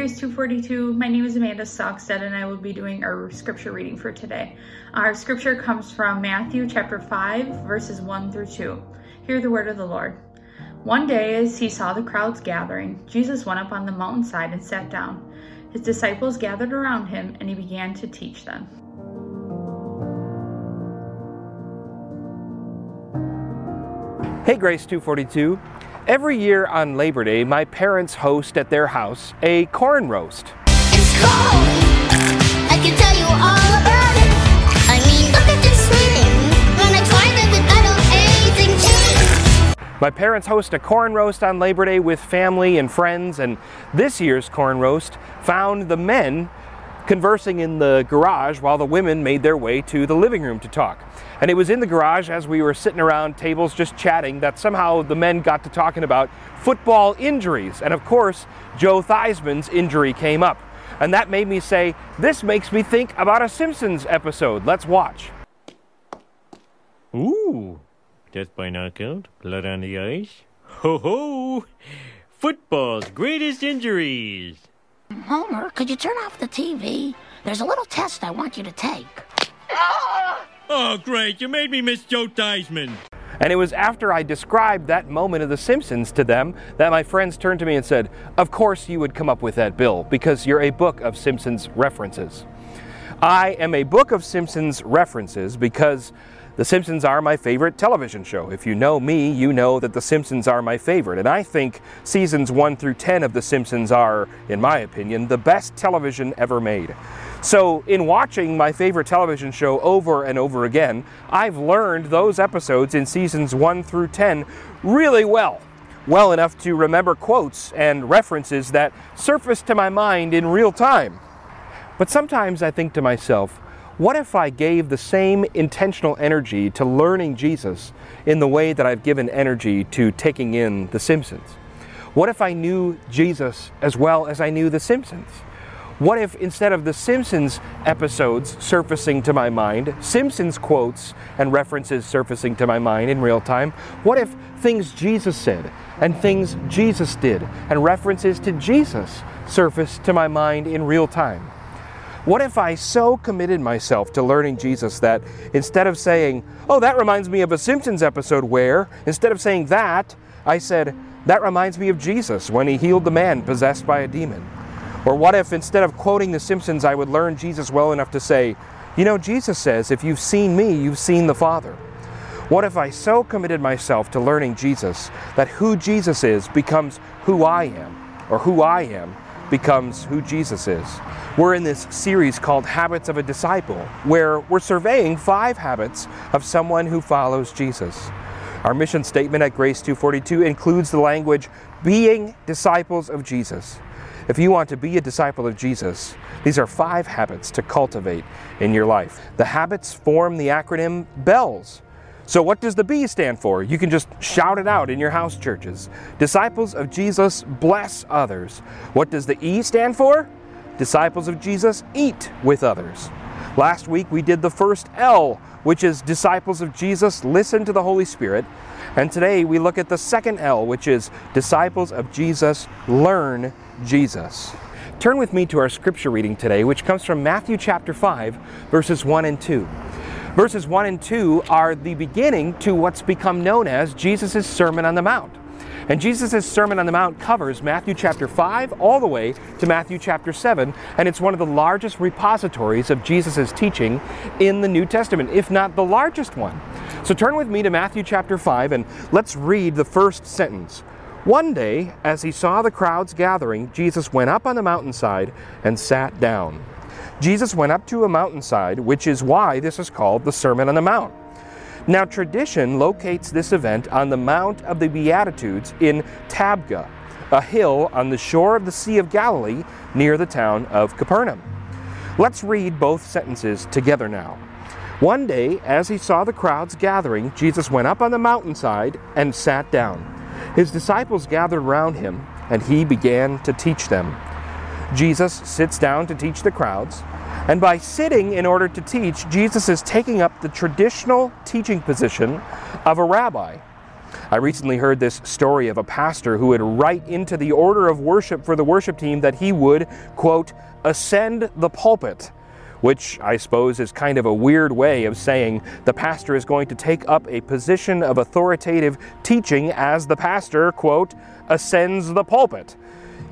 Grace 242. My name is Amanda Stockstead and I will be doing our scripture reading for today. Our scripture comes from Matthew chapter 5, verses 1 through 2. Hear the word of the Lord. One day, as he saw the crowds gathering, Jesus went up on the mountainside and sat down. His disciples gathered around him and he began to teach them. Hey, Grace 242. Every year on Labor Day, my parents host at their house a corn roast. It's cold. I can tell you all about it. I mean, look at this. When I tried it, I don't anything changed. My parents host a corn roast on Labor Day with family and friends, and this year's corn roast found the men conversing in the garage while the women made their way to the living room to talk. And it was in the garage as we were sitting around tables just chatting that somehow the men got to talking about football injuries. And of course, Joe Theismann's injury came up. And that made me say, this makes me think about a Simpsons episode. Let's watch. Ooh, death by knockout, blood on the ice. Ho ho! Football's greatest injuries. Homer, could you turn off the TV? There's a little test I want you to take. Ah! Oh, great, you made me miss Joe Theismann. And it was after I described that moment of The Simpsons to them that my friends turned to me and said, Of course you would come up with that, Bill, because you're a book of Simpsons references. I am a book of Simpsons references because The Simpsons are my favorite television show. If you know me, you know that The Simpsons are my favorite. And I think seasons 1 through 10 of The Simpsons are, in my opinion, the best television ever made. So, in watching my favorite television show over and over again, I've learned those episodes in seasons 1 through 10 really well. Well enough to remember quotes and references that surface to my mind in real time. But sometimes I think to myself, what if I gave the same intentional energy to learning Jesus in the way that I've given energy to taking in The Simpsons? What if I knew Jesus as well as I knew The Simpsons? What if instead of the Simpsons episodes surfacing to my mind, Simpsons quotes and references surfacing to my mind in real time, what if things Jesus said and things Jesus did and references to Jesus surfaced to my mind in real time? What if I so committed myself to learning Jesus that instead of saying, oh, that reminds me of a Simpsons episode where, instead of saying that, I said, that reminds me of Jesus when he healed the man possessed by a demon? Or what if instead of quoting The Simpsons, I would learn Jesus well enough to say, you know, Jesus says, if you've seen me, you've seen the Father. What if I so committed myself to learning Jesus that who Jesus is becomes who I am, or who I am becomes who Jesus is? We're in this series called Habits of a Disciple, where we're surveying five habits of someone who follows Jesus. Our mission statement at Grace 242 includes the language being disciples of Jesus. If you want to be a disciple of Jesus, these are five habits to cultivate in your life. The habits form the acronym BELLS. So, what does the B stand for? You can just shout it out in your house churches. Disciples of Jesus bless others. What does the E stand for? Disciples of Jesus eat with others. Last week we did the first L, which is disciples of Jesus listen to the Holy Spirit. And today we look at the second L, which is disciples of Jesus learn Jesus. Turn with me to our scripture reading today, which comes from Matthew chapter 5, verses 1 and 2. Verses 1 and 2 are the beginning to what's become known as Jesus' Sermon on the Mount. And Jesus' Sermon on the Mount covers Matthew chapter 5 all the way to Matthew chapter 7, and it's one of the largest repositories of Jesus' teaching in the New Testament, if not the largest one. So turn with me to Matthew chapter 5 and let's read the first sentence. One day, as he saw the crowds gathering, Jesus went up on the mountainside and sat down. Jesus went up to a mountainside, which is why this is called the Sermon on the Mount. Now, tradition locates this event on the Mount of the Beatitudes in Tabgha, a hill on the shore of the Sea of Galilee near the town of Capernaum. Let's read both sentences together now. One day, as he saw the crowds gathering, Jesus went up on the mountainside and sat down. His disciples gathered round him, and he began to teach them. Jesus sits down to teach the crowds, and by sitting in order to teach, Jesus is taking up the traditional teaching position of a rabbi. I recently heard this story of a pastor who would write into the order of worship for the worship team that he would, quote, ascend the pulpit, which I suppose is kind of a weird way of saying the pastor is going to take up a position of authoritative teaching as the pastor, quote, ascends the pulpit.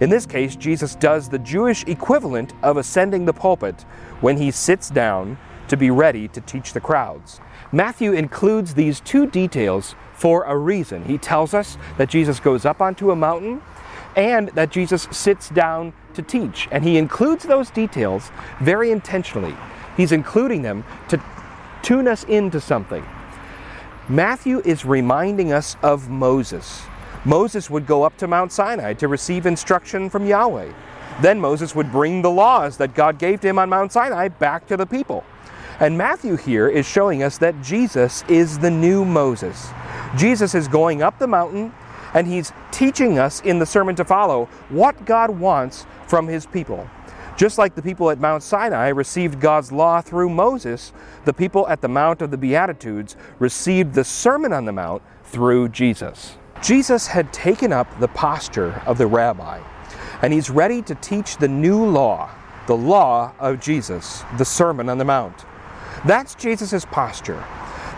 In this case, Jesus does the Jewish equivalent of ascending the pulpit when he sits down to be ready to teach the crowds. Matthew includes these two details for a reason. He tells us that Jesus goes up onto a mountain and that Jesus sits down to teach. And he includes those details very intentionally. He's including them to tune us into something. Matthew is reminding us of Moses. Moses would go up to Mount Sinai to receive instruction from Yahweh. Then Moses would bring the laws that God gave to him on Mount Sinai back to the people. And Matthew here is showing us that Jesus is the new Moses. Jesus is going up the mountain and he's teaching us in the sermon to follow what God wants from his people. Just like the people at Mount Sinai received God's law through Moses, the people at the Mount of the Beatitudes received the Sermon on the Mount through Jesus. Jesus had taken up the posture of the rabbi, and he's ready to teach the new law, the law of Jesus, the Sermon on the Mount. That's Jesus' posture.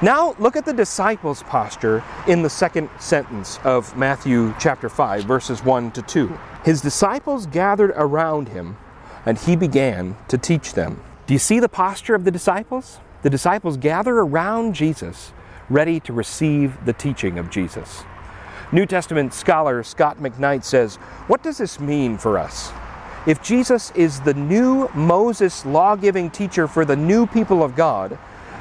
Now look at the disciples' posture in the second sentence of Matthew chapter 5, verses 1 to 2. His disciples gathered around him, and he began to teach them. Do you see the posture of the disciples? The disciples gather around Jesus, ready to receive the teaching of Jesus. New Testament scholar Scot McKnight says, What does this mean for us? If Jesus is the new Moses law giving teacher for the new people of God,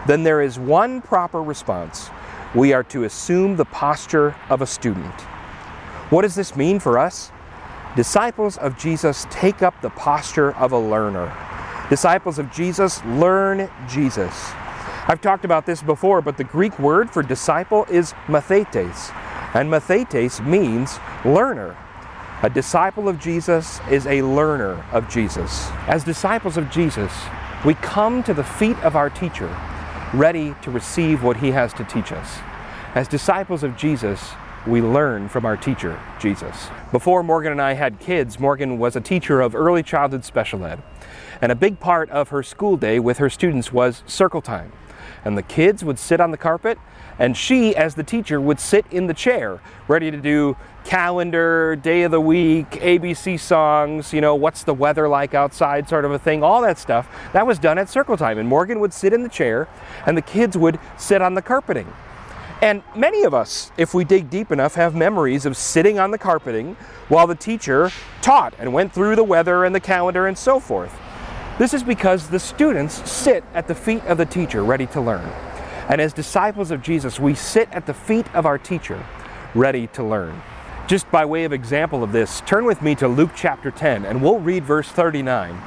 then there is one proper response. We are to assume the posture of a student. What does this mean for us? Disciples of Jesus take up the posture of a learner. Disciples of Jesus learn Jesus. I've talked about this before, but the Greek word for disciple is mathetes, and mathetes means learner. A disciple of Jesus is a learner of Jesus. As disciples of Jesus, we come to the feet of our teacher ready to receive what he has to teach us. As disciples of Jesus, we learn from our teacher, Jesus. Before Morgan and I had kids, Morgan was a teacher of early childhood special ed. And a big part of her school day with her students was circle time. And the kids would sit on the carpet, and she, as the teacher, would sit in the chair, ready to do calendar, day of the week, ABC songs, you know, what's the weather like outside, sort of a thing, all that stuff. That was done at circle time. And Morgan would sit in the chair, and the kids would sit on the carpeting. And many of us, if we dig deep enough, have memories of sitting on the carpeting while the teacher taught and went through the weather and the calendar and so forth. This is because the students sit at the feet of the teacher ready to learn. And as disciples of Jesus, we sit at the feet of our teacher ready to learn. Just by way of example of this, turn with me to Luke chapter 10 and we'll read verse 39.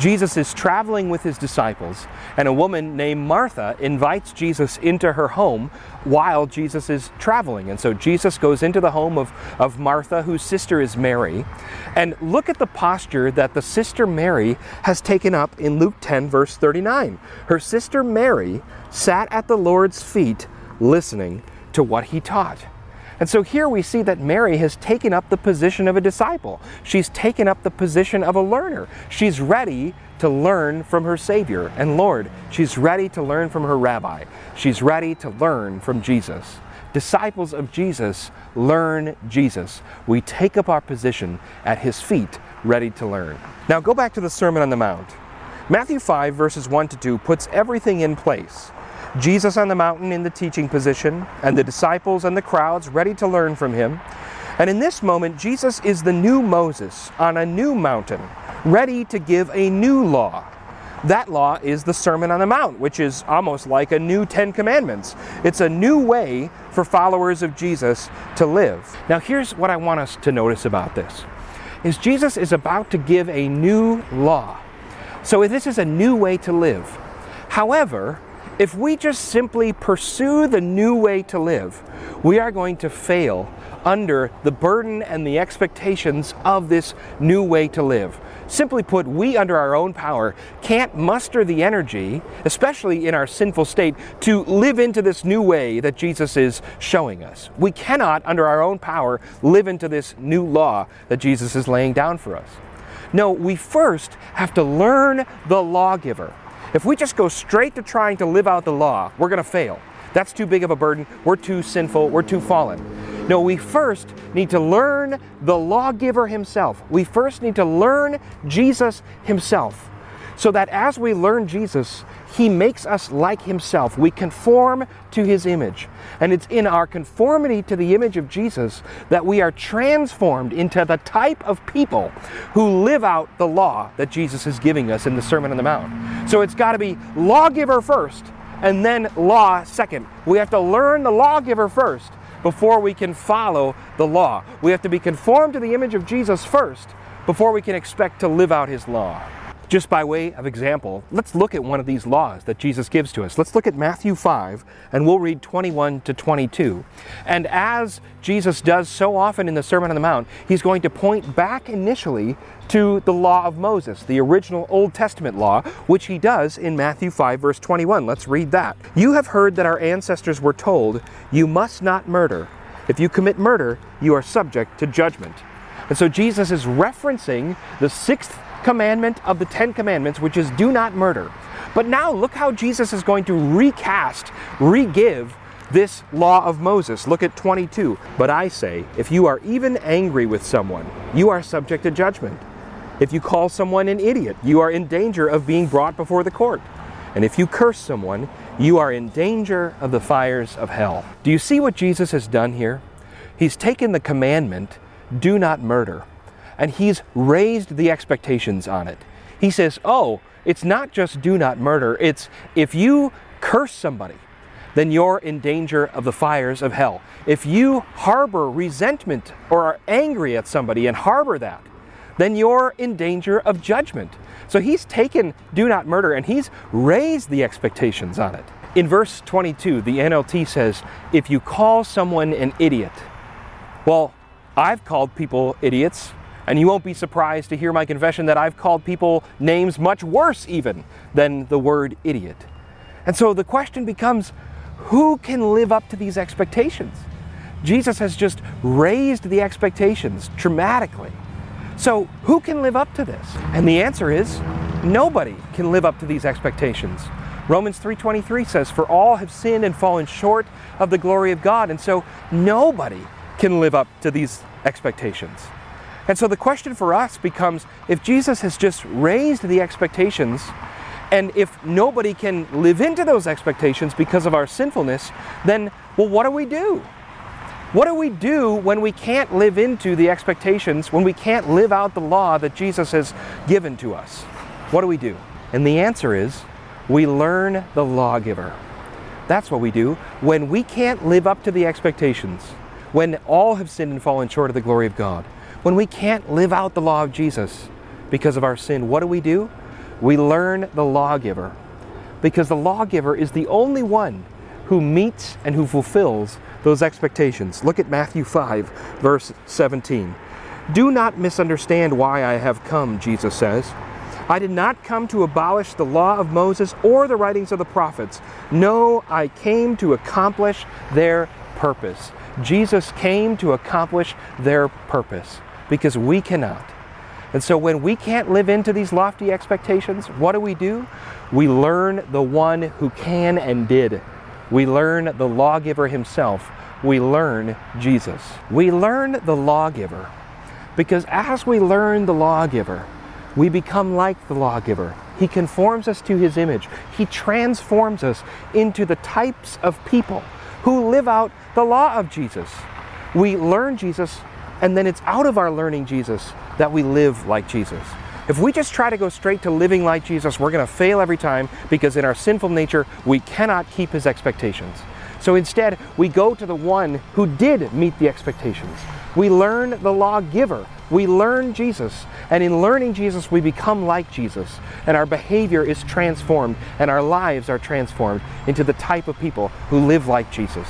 Jesus is traveling with his disciples, and a woman named Martha invites Jesus into her home while Jesus is traveling. And so Jesus goes into the home of, of Martha, whose sister is Mary. And look at the posture that the sister Mary has taken up in Luke 10, verse 39. Her sister Mary sat at the Lord's feet listening to what he taught. And so here we see that Mary has taken up the position of a disciple. She's taken up the position of a learner. She's ready to learn from her Savior and Lord. She's ready to learn from her rabbi. She's ready to learn from Jesus. Disciples of Jesus learn Jesus. We take up our position at his feet, ready to learn. Now go back to the Sermon on the Mount. Matthew 5, verses 1 to 2 puts everything in place. Jesus on the mountain in the teaching position, and the disciples and the crowds ready to learn from him. And in this moment, Jesus is the new Moses on a new mountain, ready to give a new law. That law is the Sermon on the Mount, which is almost like a new Ten Commandments. It's a new way for followers of Jesus to live. Now, here's what I want us to notice about this is Jesus is about to give a new law. So this is a new way to live. However, If we just simply pursue the new way to live, we are going to fail under the burden and the expectations of this new way to live. Simply put, we under our own power can't muster the energy, especially in our sinful state, to live into this new way that Jesus is showing us. We cannot, under our own power, live into this new law that Jesus is laying down for us. No, we first have to learn the lawgiver. If we just go straight to trying to live out the law, we're going to fail. That's too big of a burden. We're too sinful. We're too fallen. No, we first need to learn the lawgiver himself. We first need to learn Jesus himself. So that as we learn Jesus, he makes us like himself. We conform to his image. And it's in our conformity to the image of Jesus that we are transformed into the type of people who live out the law that Jesus is giving us in the Sermon on the Mount. So it's got to be lawgiver first and then law second. We have to learn the lawgiver first before we can follow the law. We have to be conformed to the image of Jesus first before we can expect to live out his law. Just by way of example, let's look at one of these laws that Jesus gives to us. Let's look at Matthew 5, and we'll read 21 to 22. And as Jesus does so often in the Sermon on the Mount, he's going to point back initially to the law of Moses, the original Old Testament law, which he does in Matthew 5, verse 21. Let's read that. You have heard that our ancestors were told, You must not murder. If you commit murder, you are subject to judgment. And so Jesus is referencing the sixth commandment of the Ten Commandments, which is do not murder. But now look how Jesus is going to recast, re-give this law of Moses. Look at 22. But I say, if you are even angry with someone, you are subject to judgment. If you call someone an idiot, you are in danger of being brought before the court. And if you curse someone, you are in danger of the fires of hell. Do you see what Jesus has done here? He's taken the commandment, do not murder, and he's raised the expectations on it. He says, oh, it's not just do not murder, it's if you curse somebody, then you're in danger of the fires of hell. If you harbor resentment or are angry at somebody and harbor that, then you're in danger of judgment. So he's taken do not murder and he's raised the expectations on it. In verse 22, the NLT says, if you call someone an idiot, well, I've called people idiots, and you won't be surprised to hear my confession that I've called people names much worse, even than the word idiot. And so the question becomes who can live up to these expectations? Jesus has just raised the expectations dramatically. So, who can live up to this? And the answer is nobody can live up to these expectations. Romans 3:23 says for all have sinned and fallen short of the glory of God, and so nobody can live up to these expectations. And so the question for us becomes if Jesus has just raised the expectations, and if nobody can live into those expectations because of our sinfulness, then, well, what do we do? What do we do when we can't live into the expectations, when we can't live out the law that Jesus has given to us? What do we do? And the answer is we learn the lawgiver. That's what we do. When we can't live up to the expectations, when all have sinned and fallen short of the glory of God, when we can't live out the law of Jesus because of our sin, what do we do? We learn the lawgiver. Because the lawgiver is the only one who meets and who fulfills those expectations. Look at Matthew 5, verse 17. Do not misunderstand why I have come, Jesus says. I did not come to abolish the law of Moses or the writings of the prophets. No, I came to accomplish their purpose. Jesus came to accomplish their purpose because we cannot. And so when we can't live into these lofty expectations, what do we do? We learn the one who can and did. We learn the lawgiver himself. We learn Jesus. We learn the lawgiver because as we learn the lawgiver, we become like the lawgiver. He conforms us to his image. He transforms us into the types of people who live out the law of Jesus. We learn Jesus, and then it's out of our learning Jesus that we live like Jesus. If we just try to go straight to living like Jesus, we're going to fail every time because in our sinful nature, we cannot keep his expectations. So instead, we go to the one who did meet the expectations, We learn the lawgiver. We learn Jesus. And in learning Jesus, we become like Jesus. And our behavior is transformed, and our lives are transformed into the type of people who live like Jesus.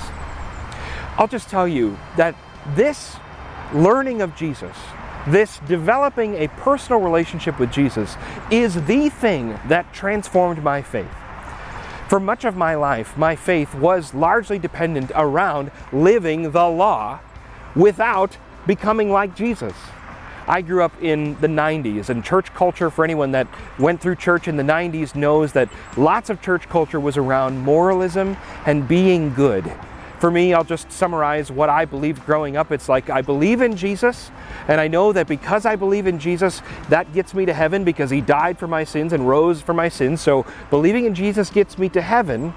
I'll just tell you that this learning of Jesus, this developing a personal relationship with Jesus, is the thing that transformed my faith. For much of my life, my faith was largely dependent around living the law without becoming like Jesus. I grew up in the 90s, and church culture, for anyone that went through church in the 90s, knows that lots of church culture was around moralism and being good. For me, I'll just summarize what I believed growing up. It's like I believe in Jesus, and I know that because I believe in Jesus, that gets me to heaven because he died for my sins and rose for my sins. So believing in Jesus gets me to heaven,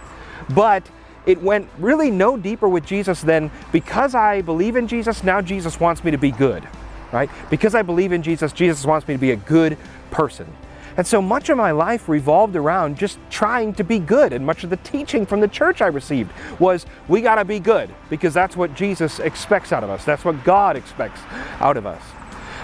but it went really no deeper with Jesus than because I believe in Jesus, now Jesus wants me to be good, right? Because I believe in Jesus, Jesus wants me to be a good person. And so much of my life revolved around just trying to be good. And much of the teaching from the church I received was we got to be good because that's what Jesus expects out of us. That's what God expects out of us.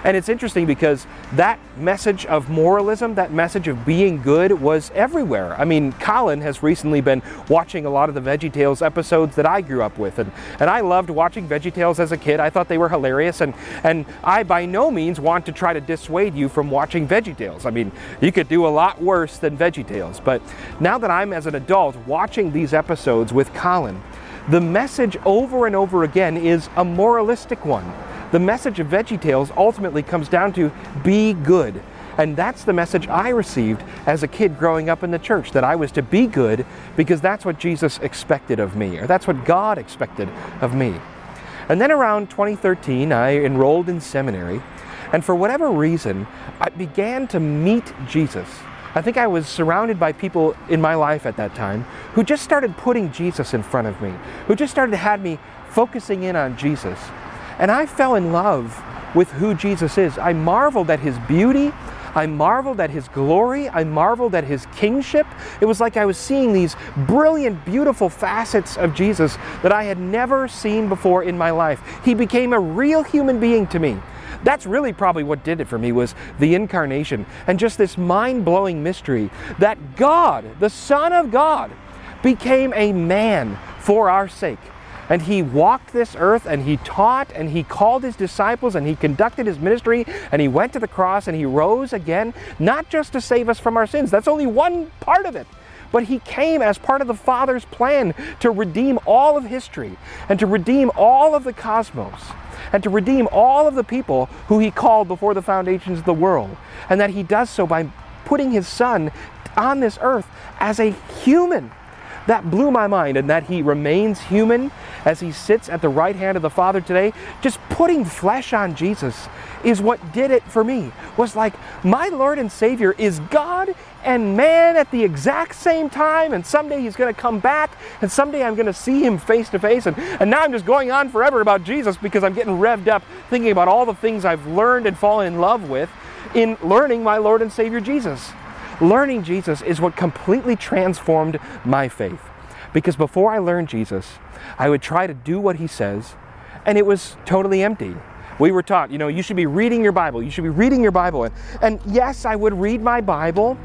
And it's interesting because that message of moralism, that message of being good, was everywhere. I mean, Colin has recently been watching a lot of the VeggieTales episodes that I grew up with, and, and I loved watching VeggieTales as a kid. I thought they were hilarious, and, and I by no means want to try to dissuade you from watching VeggieTales. I mean, you could do a lot worse than VeggieTales, but now that I'm as an adult watching these episodes with Colin, the message over and over again is a moralistic one the message of VeggieTales ultimately comes down to be good. And that's the message I received as a kid growing up in the church that I was to be good because that's what Jesus expected of me, or that's what God expected of me. And then around 2013, I enrolled in seminary, and for whatever reason, I began to meet Jesus. I think I was surrounded by people in my life at that time who just started putting Jesus in front of me, who just started to have me focusing in on Jesus. And I fell in love with who Jesus is. I marveled at his beauty. I marveled at his glory. I marveled at his kingship. It was like I was seeing these brilliant, beautiful facets of Jesus that I had never seen before in my life. He became a real human being to me. That's really probably what did it for me was the incarnation and just this mind-blowing mystery that God, the Son of God, became a man for our sake. And he walked this earth and he taught and he called his disciples and he conducted his ministry and he went to the cross and he rose again, not just to save us from our sins. That's only one part of it. But he came as part of the Father's plan to redeem all of history and to redeem all of the cosmos and to redeem all of the people who he called before the foundations of the world. And that he does so by putting his son on this earth as a human. That blew my mind, and that he remains human as he sits at the right hand of the Father today. Just putting flesh on Jesus is what did it for me. Was like, my Lord and Savior is God and man at the exact same time, and someday he's going to come back, and someday I'm going to see him face to face. And, and now I'm just going on forever about Jesus because I'm getting revved up thinking about all the things I've learned and fallen in love with in learning my Lord and Savior Jesus. Learning Jesus is what completely transformed my faith. Because before I learned Jesus, I would try to do what he says, and it was totally empty. We were taught, you know, you should be reading your Bible. You should be reading your Bible. And, and yes, I would read my Bible,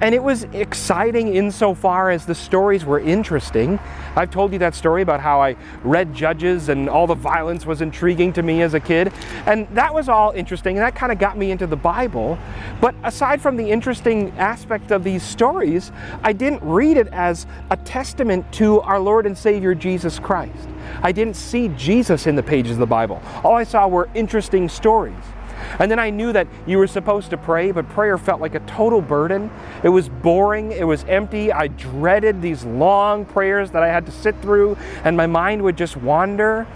and it was exciting insofar as the stories were interesting. I've told you that story about how I read Judges and all the violence was intriguing to me as a kid. And that was all interesting, and that kind of got me into the Bible. But aside from the interesting aspect of these stories, I didn't read it as a testament to our Lord and Savior Jesus Christ. I didn't see Jesus in the pages of the Bible. All I saw were interesting stories. And then I knew that you were supposed to pray, but prayer felt like a total burden. It was boring, it was empty. I dreaded these long prayers that I had to sit through, and my mind would just wander.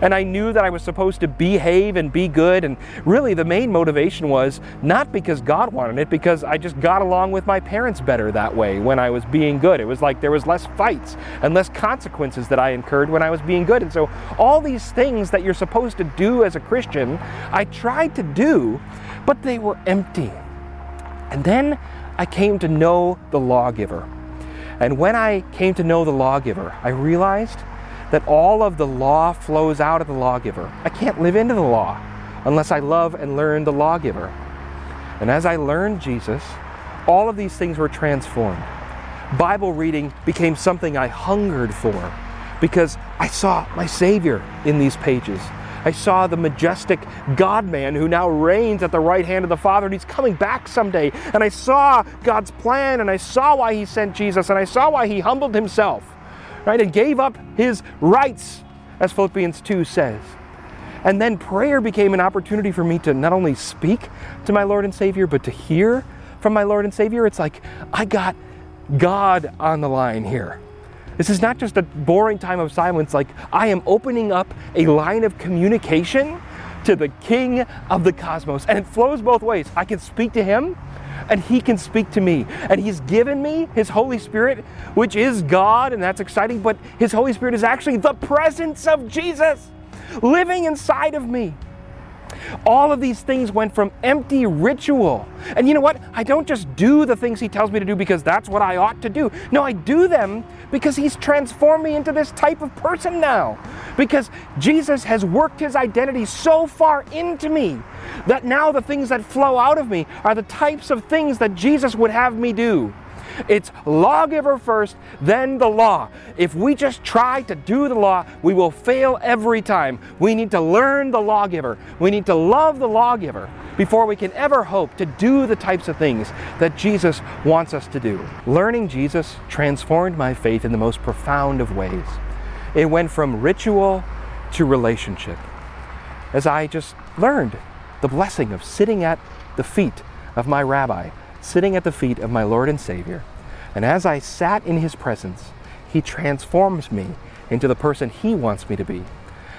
And I knew that I was supposed to behave and be good. And really, the main motivation was not because God wanted it, because I just got along with my parents better that way when I was being good. It was like there was less fights and less consequences that I incurred when I was being good. And so, all these things that you're supposed to do as a Christian, I tried to do, but they were empty. And then I came to know the lawgiver. And when I came to know the lawgiver, I realized that all of the law flows out of the lawgiver. I can't live into the law unless I love and learn the lawgiver. And as I learned Jesus, all of these things were transformed. Bible reading became something I hungered for because I saw my Savior in these pages. I saw the majestic God man who now reigns at the right hand of the Father, and he's coming back someday. And I saw God's plan, and I saw why he sent Jesus, and I saw why he humbled himself, right, and gave up his rights, as Philippians 2 says. And then prayer became an opportunity for me to not only speak to my Lord and Savior, but to hear from my Lord and Savior. It's like I got God on the line here. This is not just a boring time of silence, like I am opening up a line of communication to the King of the cosmos. And it flows both ways. I can speak to Him, and He can speak to me. And He's given me His Holy Spirit, which is God, and that's exciting, but His Holy Spirit is actually the presence of Jesus living inside of me. All of these things went from empty ritual. And you know what? I don't just do the things he tells me to do because that's what I ought to do. No, I do them because he's transformed me into this type of person now. Because Jesus has worked his identity so far into me that now the things that flow out of me are the types of things that Jesus would have me do. It's lawgiver first, then the law. If we just try to do the law, we will fail every time. We need to learn the lawgiver. We need to love the lawgiver before we can ever hope to do the types of things that Jesus wants us to do. Learning Jesus transformed my faith in the most profound of ways. It went from ritual to relationship. As I just learned the blessing of sitting at the feet of my rabbi sitting at the feet of my Lord and Savior. And as I sat in His presence, He transforms me into the person He wants me to be.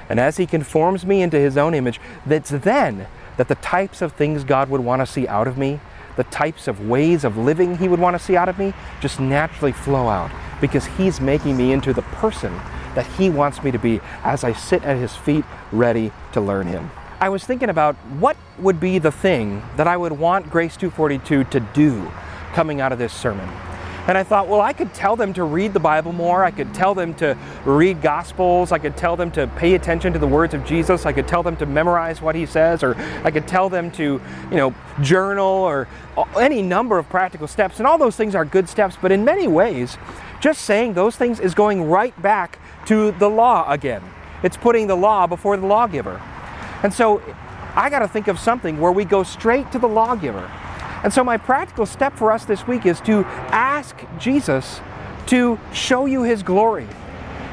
And as He conforms me into His own image, that's then that the types of things God would want to see out of me, the types of ways of living He would want to see out of me, just naturally flow out because He's making me into the person that He wants me to be as I sit at His feet ready to learn Him. I was thinking about what would be the thing that I would want Grace 242 to do coming out of this sermon. And I thought, well, I could tell them to read the Bible more. I could tell them to read Gospels. I could tell them to pay attention to the words of Jesus. I could tell them to memorize what he says, or I could tell them to, you know, journal or any number of practical steps. And all those things are good steps, but in many ways, just saying those things is going right back to the law again. It's putting the law before the lawgiver. And so I got to think of something where we go straight to the lawgiver. And so my practical step for us this week is to ask Jesus to show you his glory.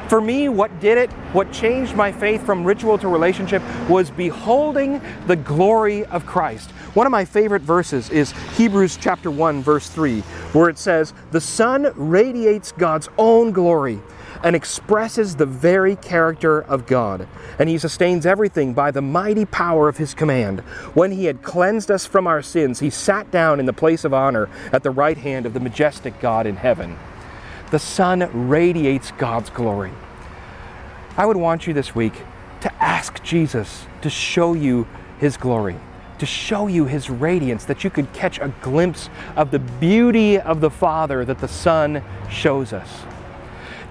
For me, what did it, what changed my faith from ritual to relationship was beholding the glory of Christ. One of my favorite verses is Hebrews chapter 1 verse 3, where it says, "The Son radiates God's own glory and expresses the very character of God. And he sustains everything by the mighty power of his command. When he had cleansed us from our sins, he sat down in the place of honor at the right hand of the majestic God in heaven. The Son radiates God's glory. I would want you this week to ask Jesus to show you his glory to show you his radiance, that you could catch a glimpse of the beauty of the Father that the Son shows us.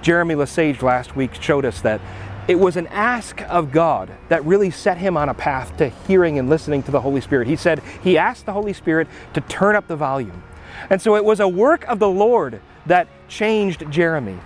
Jeremy Lesage last week showed us that it was an ask of God that really set him on a path to hearing and listening to the Holy Spirit. He said he asked the Holy Spirit to turn up the volume. And so it was a work of the Lord that changed Jeremy.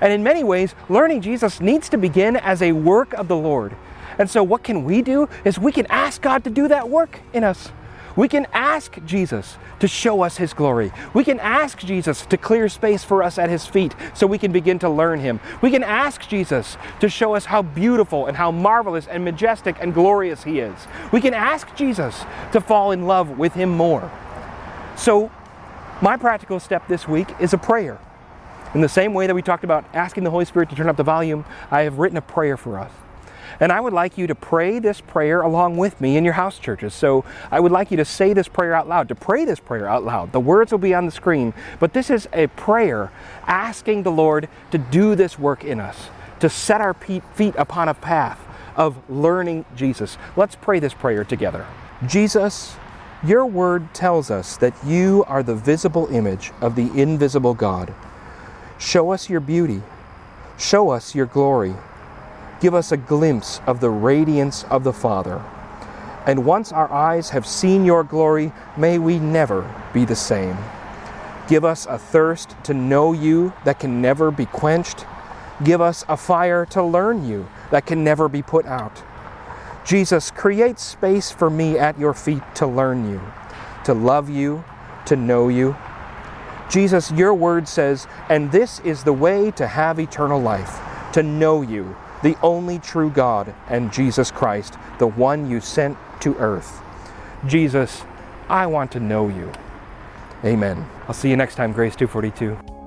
And in many ways, learning Jesus needs to begin as a work of the Lord. And so what can we do is we can ask God to do that work in us. We can ask Jesus to show us His glory. We can ask Jesus to clear space for us at His feet so we can begin to learn Him. We can ask Jesus to show us how beautiful and how marvelous and majestic and glorious He is. We can ask Jesus to fall in love with Him more. So, my practical step this week is a prayer. In the same way that we talked about asking the Holy Spirit to turn up the volume, I have written a prayer for us. And I would like you to pray this prayer along with me in your house churches. So I would like you to say this prayer out loud, to pray this prayer out loud. The words will be on the screen, but this is a prayer asking the Lord to do this work in us, to set our feet upon a path of learning Jesus. Let's pray this prayer together. Jesus, your word tells us that you are the visible image of the invisible God. Show us your beauty. Show us your glory give us a glimpse of the radiance of the Father. And once our eyes have seen your glory, may we never be the same. Give us a thirst to know you that can never be quenched. Give us a fire to learn you that can never be put out. Jesus, create space for me at your feet to learn you, to love you, to know you. Jesus, your word says, and this is the way to have eternal life, to know you, the only true God, and Jesus Christ, the one you sent to earth. Jesus, I want to know you. Amen. I'll see you next time, Grace 242.